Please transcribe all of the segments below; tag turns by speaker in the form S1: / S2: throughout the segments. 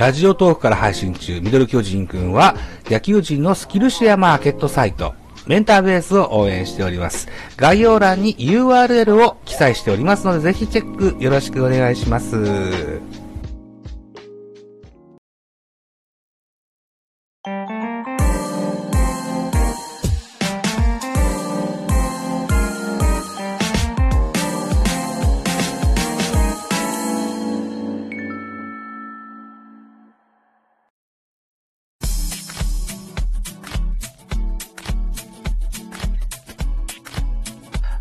S1: ラジオトークから配信中、ミドル巨人くんは、野球人のスキルシェアマーケットサイト、メンターベースを応援しております。概要欄に URL を記載しておりますので、ぜひチェックよろしくお願いします。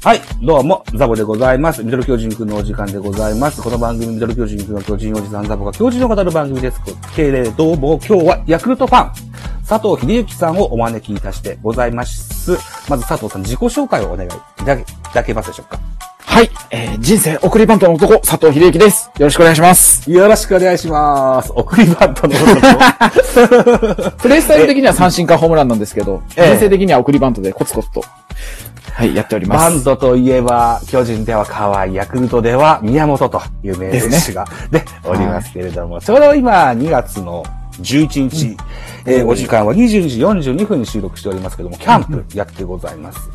S1: はい、どうも、ザボでございます。ミドル巨人くんのお時間でございます。この番組、ミドル巨人くんの巨人おじさんザボが巨人を語る番組です。けれども、今日はヤクルトファン、佐藤秀幸さんをお招きいたしてございます。まず佐藤さん、自己紹介をお願いいただけますでしょうか。
S2: はい、えー、人生送りバントの男、佐藤秀幸です。よろしくお願いします。
S1: よろしくお願いします。送りバントの男。
S2: プレイスタイル的には三振かホームランなんですけど、
S1: ええ
S2: 人生的には送りバントでコツコツと、はい、やっております。
S1: バントといえば、巨人では河合、ヤクルトでは宮本という名選手がで、おりますけれども、ちょうど今2月の11日、えーお時間は22時42分に収録しておりますけども、キャンプやってございます。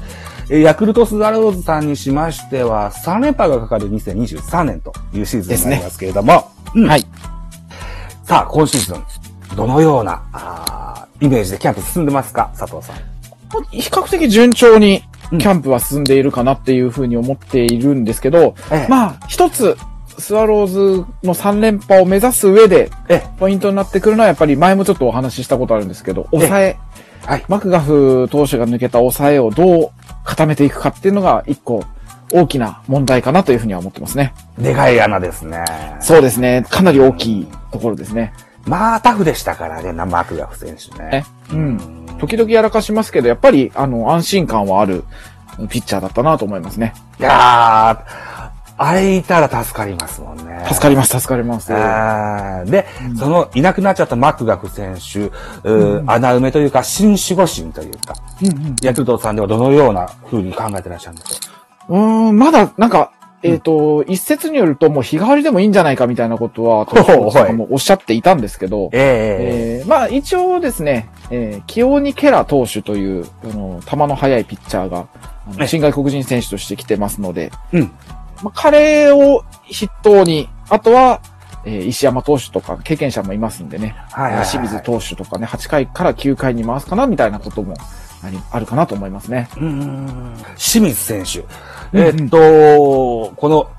S1: えーヤクルトスワローズさんにしましては、3連覇がかかる2023年というシーズンになりますけれども、うん
S2: はい。
S1: さあ、今シーズン、どのような、あーイメージでキャンプ進んでますか佐藤さん。
S2: 比較的順調にキャンプは進んでいるかなっていうふうに思っているんですけど、
S1: ええ
S2: まあ、一つ、スワローズの3連覇を目指す上で、
S1: え
S2: ポイントになってくるのはやっぱり前もちょっとお話ししたことあるんですけど、抑え。
S1: はい。
S2: マクガフ投手が抜けた抑えをどう固めていくかっていうのが一個大きな問題かなというふうには思ってますね。
S1: でかい穴ですね。
S2: そうですね。かなり大きいところですね。
S1: まあ、タフでしたからね、マークガフ選手ね。
S2: うん。時々やらかしますけど、やっぱり、あの、安心感はあるピッチャーだったなと思いますね。
S1: いやー、あれいたら助かりますもんね。
S2: 助かります、助かります。
S1: あー。で、その、いなくなっちゃったマクガフ選手、うー穴埋めというか、新守護神というか、
S2: うんうん
S1: ヤクルトさんではどのような風に考えてらっしゃるんでしょ
S2: うーん、まだ、なんか、えっ、と、一説によるともう日替わりでもいいんじゃないかみたいなことは、も おっしゃっていたんですけど、
S1: ええ
S2: えーまあ一応ですね、えー、清にケラ投手という、あの、球の速いピッチャーが、あの
S1: え
S2: 新外国人選手として来てますので、
S1: うん。
S2: まあ、彼を筆頭に、あとは、えー石山投手とか経験者もいますんでね、
S1: はいはいはい
S2: 清水投手とかね、8回から9回に回すかなみたいなこともあるかなと思いますね。
S1: うーん清水選手。
S2: うんうん
S1: えーっと、この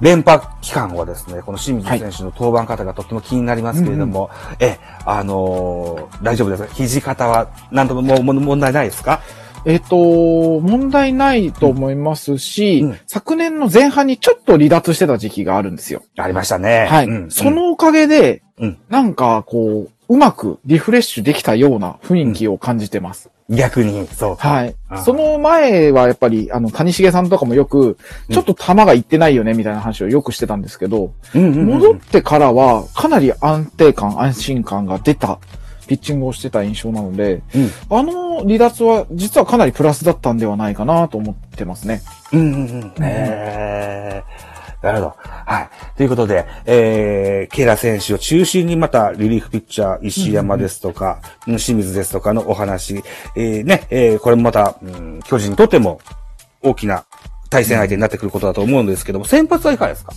S1: 連覇期間はですね、この清水選手の登板方がとっても気になりますけれども、え、あのー大丈夫ですか？肘方は何ともも問題ないですか？
S2: えっ、と、問題ないと思いますし、
S1: うん
S2: 昨年の前半にちょっと離脱してた時期があるんですよ。
S1: ありましたね。
S2: はい。
S1: うん
S2: そ、のおかげで、
S1: うん
S2: なんかこう、うまくリフレッシュできたような雰囲気を感じてます。
S1: うん逆に、そうか。
S2: はい
S1: あ。
S2: その前はやっぱり、あの、谷重さんとかもよく、ちょっと球がいってないよね、みたいな話をよくしてたんですけど、
S1: うんうんうん
S2: 戻ってからは、かなり安定感、安心感が出た、ピッチングをしてた印象なので、
S1: うん
S2: あの離脱は実はかなりプラスだったんではないかなと思ってますね。
S1: うんうんうん。えー、なるほど。はい。ということで、えー、ケラ選手を中心にまたリリーフピッチャー、石山ですとか、うん清水ですとかのお話、えー、ね、えー、これもまた、うん、巨人にとっても大きな対戦相手になってくることだと思うんですけども、先発はいかがですか？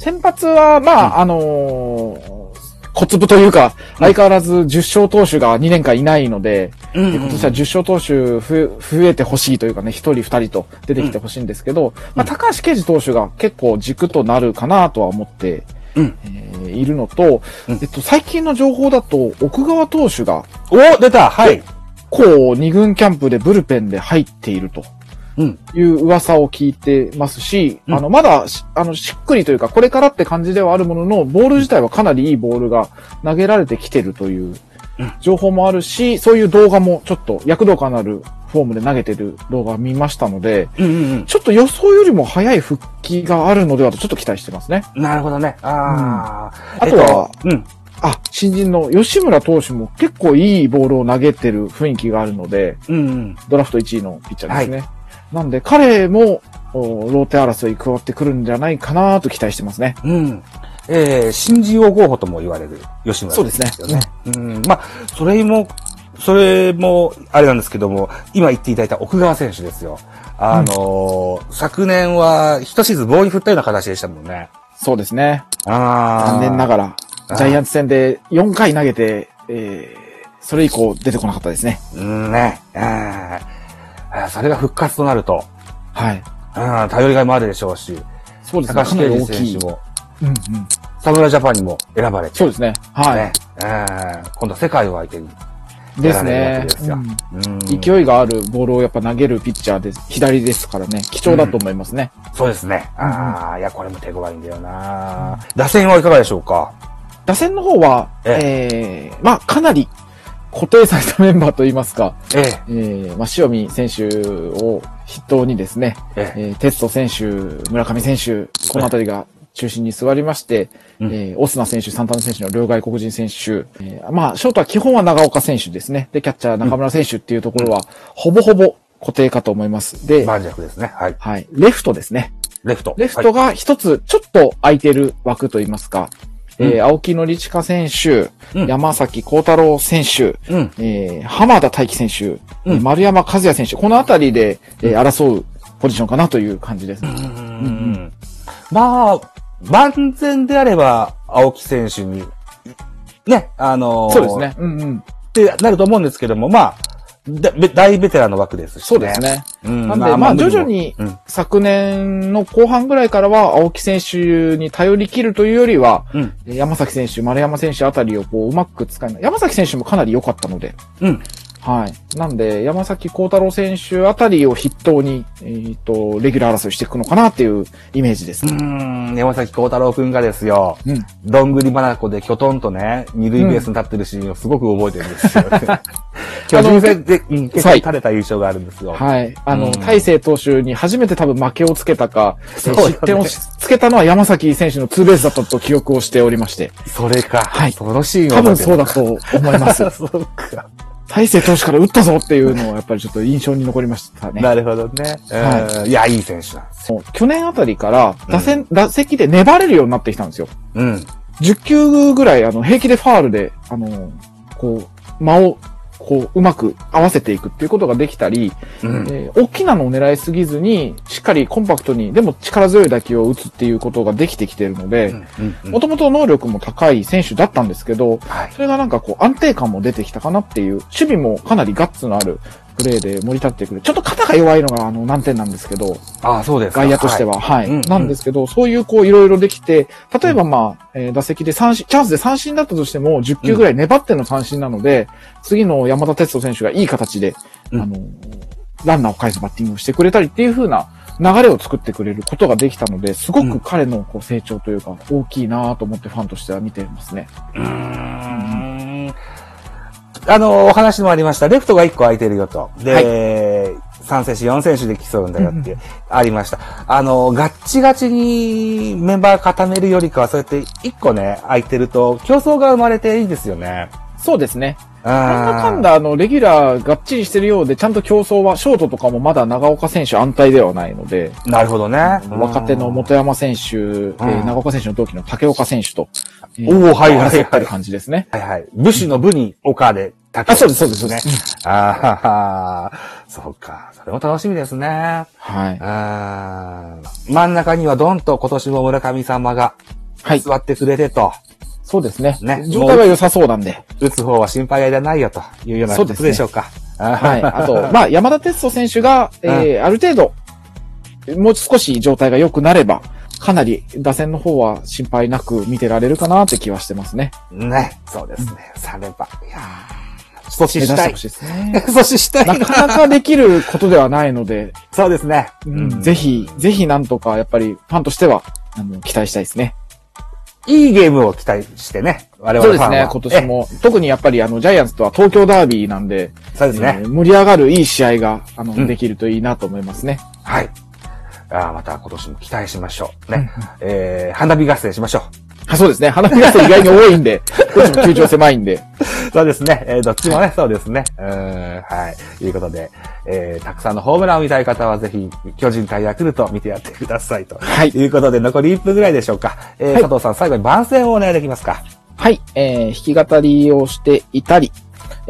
S2: 先発は、まあ、あのー小粒というか、相変わらず10勝投手が2年間いないので、
S1: うん
S2: で今年は10勝投手増え増えてほしいというかね、1人2人と出てきてほしいんですけど、まあ、高橋奎二投手が結構軸となるかなとは思って、
S1: うん。
S2: えーいるのと、
S1: うん。
S2: えっと、最近の情報だと、奥川投手が、
S1: お出た。はい。
S2: こう、2軍キャンプでブルペンで入っていると。
S1: うん。
S2: いう噂を聞いてますし、
S1: うん
S2: あの、まだし、あの、しっくりというか、これからって感じではあるものの、ボール自体はかなりいいボールが投げられてきてるという
S1: うん
S2: 情報もあるし、そういう動画もちょっと躍動感のあるフォームで投げてる動画を見ましたので、
S1: うんうん
S2: ちょっと予想よりも早い復帰があるのではとちょっと期待してますね。
S1: うん。なるほどね。ああ、
S2: あとは
S1: えっうん。
S2: あ、新人の吉村投手も結構いいボールを投げてる雰囲気があるので、
S1: うんうん。
S2: ドラフト1位のピッチャーですね。なんで彼もおローテ争い加わってくるんじゃないかなと期待してますね。
S1: うん。えー、新人王候補とも言われる吉村
S2: そうですね。
S1: うん。まあ、それも、それも、あれなんですけども、今言っていただいた奥川選手ですよ。あのー昨年は一シーズン棒に振ったような形でしたもんね。
S2: そうですね。
S1: ああ。
S2: 残念ながら、ジャイアンツ戦で4回投げて、えー、それ以降出てこなかったですね。
S1: うんね。うんあーそれが復活となると、
S2: はい。
S1: うん、頼りがいもあるでしょうし、
S2: そうですね。
S1: 高橋奎二選手。も、
S2: うんうん。
S1: 侍ジャパンにも選ばれて、
S2: そうですね。は
S1: ね。うん今度は世界を相手に。
S2: い。ですね。うん
S1: うん
S2: 勢いがあるボールをやっぱ投げるピッチャーで、左ですからね、貴重だと思いますね。
S1: そうですね。ああ、いや、これも手強いんだよな。打線はいかがでしょうか？
S2: 打線の方は、えー、まあ、かなり固定されたメンバーといいますか、
S1: ええ、
S2: えー、まあ、塩見選手を筆頭にですね、
S1: ええ、
S2: えー、テスト選手、村上選手、このあたりが中心に座りまして、
S1: うん
S2: えー、オスナ選手、サンタナ選手の両外国人選手、えー、まあ、ショートは基本は長岡選手ですね。で、キャッチャー中村選手っていうところは、ほぼほぼ固定かと思います。で、
S1: 盤石ですね。はい。
S2: はい。レフトですね。
S1: レフト。
S2: レフトが一つちょっと空いてる枠といいますか、えー、青木のりちか選手、
S1: うん
S2: 山崎幸太郎選手、
S1: うん。
S2: えー、浜田大輝選手、
S1: うん
S2: えー丸山和也選手、このあたりで、えー争うポジションかなという感じです。
S1: うんまあ、万全であれば、青木選手に、ね、あのー
S2: そうですね。うんうん。
S1: ってなると思うんですけども、まあ、だ大ベテランの枠ですしね。
S2: そうです。ね。
S1: うん
S2: なんで、まあ、徐々に
S1: うん。
S2: 昨年の後半ぐらいからは、青木選手に頼り切るというよりは、
S1: うん。
S2: えー山崎選手、丸山選手あたりをこう、うまく使いな山崎選手もかなり良かったので、
S1: うん。
S2: はい。なんで、山崎幸太郎選手あたりを筆頭に、えっ、と、レギュラー争いしていくのかなっていうイメージです。
S1: うん。山崎幸太郎くんがですよ、
S2: うん。
S1: どんぐり花子できょとんとね、二塁ベースに立ってるシーンをすごく覚えてるんですよ。巨人戦で、うん結構垂れた優勝があるんですよ。
S2: はい。あの、
S1: うん
S2: 大勢投手に初めて多分負けをつけたか、
S1: ね
S2: 失点をつけたのは山崎選手のツーベースだったと記憶をしておりまして、
S1: それか。
S2: はい
S1: そのシーンを
S2: 多分そうだ
S1: 覚
S2: と思います。
S1: そうか。
S2: 大勢投手から打ったぞっていうのはやっぱりちょっと印象に残りましたね。
S1: なるほどね。
S2: は
S1: うんいや、いい選手なんですよ。
S2: もう去年あたりから打線、打席で粘れるようになってきたんですよ。
S1: うん。
S2: 10球ぐらい、あの、平気でファールで、あの、こう、間を、こう、うまく合わせていくっていうことができたり、
S1: うん。
S2: えー大きなのを狙いすぎずに、しっかりコンパクトに、でも力強い打球を打つっていうことができてきているので、
S1: うん
S2: もともと能力も高い選手だったんですけど、
S1: はい。
S2: それがなんかこう安定感も出てきたかなっていう、守備もかなりガッツのあるプレーで盛り立ってくる。ちょっと肩が弱いのがあの難点なんですけど、
S1: ああ、そうですか。
S2: 外野としては、はい。
S1: うん
S2: なんですけど、そういうこういろいろできて、例えばまあ、えー打席で三振、チャンスで三振だったとしても、10球ぐらい粘っての三振なので、次の山田哲人選手がいい形で、
S1: うん
S2: あの、ランナーを返すバッティングをしてくれたりっていう風な流れを作ってくれることができたので、すごく彼のこう成長というか、大きいなと思ってファンとしては見てますね。
S1: うーん。あの、お話もありました。レフトが1個空いてるよと。で、3選手、4選手で競うんだよって、ありました。あの、ガッチガチにメンバー固めるよりかは、そうやって1個ね、空いてると、競争が生まれていいですよね。
S2: そうですね。
S1: な
S2: なんだかんだ、あの、レギュラーがっちりしてるようで、ちゃんと競争は、ショートとかもまだ長岡選手安泰ではないので、
S1: なるほどね。
S2: 若手の本山選手、えー長岡選手の同期の竹岡選手と、え
S1: おーはいはいはい
S2: 感じですね。
S1: はいはい。武士の武に岡で竹
S2: あ、そうです、そうです、そうです。
S1: ね。あーははそうか。それも楽しみですね。
S2: はい。
S1: あー真ん中にはドンと今年も村上様が
S2: はい。
S1: 座ってくれてと、
S2: そうですね。
S1: ね
S2: 状態は良さそうなんで。
S1: 打つ方は心配いらないよというようなこ
S2: そうですね
S1: とでしょうか。は
S2: はい。あと、まあ、山田哲人選手が、えー、ある程度、もう少し状態が良くなれば、かなり打線の方は心配なく見てられるかなって気はしてますね。
S1: ね、そうですね。されば。いやー阻止したい
S2: ね。
S1: 阻止したい
S2: なかなかできることではないので、
S1: そうですね。
S2: うんぜひ、ぜひなんとか、やっぱりファンとしては、あの、期待したいですね。
S1: いいゲームを期待してね。我々
S2: そうですね、今年。も。特にやっぱりあの、ジャイアンツとは東京ダービーなんで、
S1: えそうですね
S2: え。ー盛り上がるいい試合が、あの、
S1: うん
S2: できるといいなと思いますね。
S1: はい。あーまた今年も期待しましょう。ね。えー、花火合戦しましょう。
S2: そうですね。花見合戦意外に多いんで、どっちも球場狭いんで。
S1: そうですね。えー、どっちもね、そうですね。うん、はい。ということで、えー、たくさんのホームランを見たい方はぜひ、巨人対ヤクルト見てやってくださいと。はい。いうことで、残り1分ぐらいでしょうか。えー、はい、佐藤さん、最後に番宣をお願いできますか。
S2: はい。えー、弾き語りをしていたり、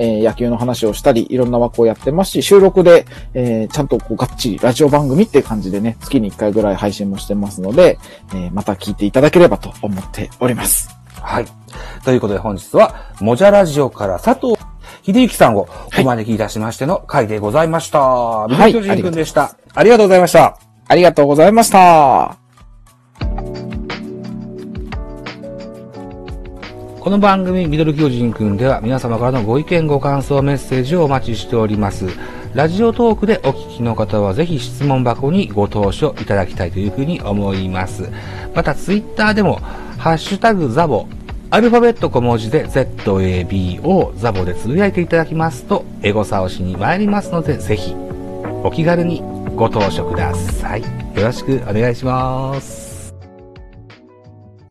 S2: えー、野球の話をしたり、いろんな枠をやってますし、収録で、えー、ちゃんとこうがっちりラジオ番組っていう感じでね、月に1回ぐらい配信もしてますので、えー、また聞いていただければと思っております。
S1: はい。ということで本日は、もじゃラジオから佐藤秀幸さんをお招きいたしましての回でございました。はい。ミドル巨人くんでした、ありがとうございました。
S2: ありがとうございました。
S1: この番組、ミドル巨人くんでは皆様からのご意見ご感想メッセージをお待ちしております。ラジオトークでお聞きの方はぜひ質問箱にご投書いただきたいというふうに思います。またツイッターでも、ハッシュタグザボ、アルファベット小文字で ZABO ザボでつぶやいていただきますと、エゴサをしに参りますので、ぜひ、お気軽にご投書ください。よろしくお願いします。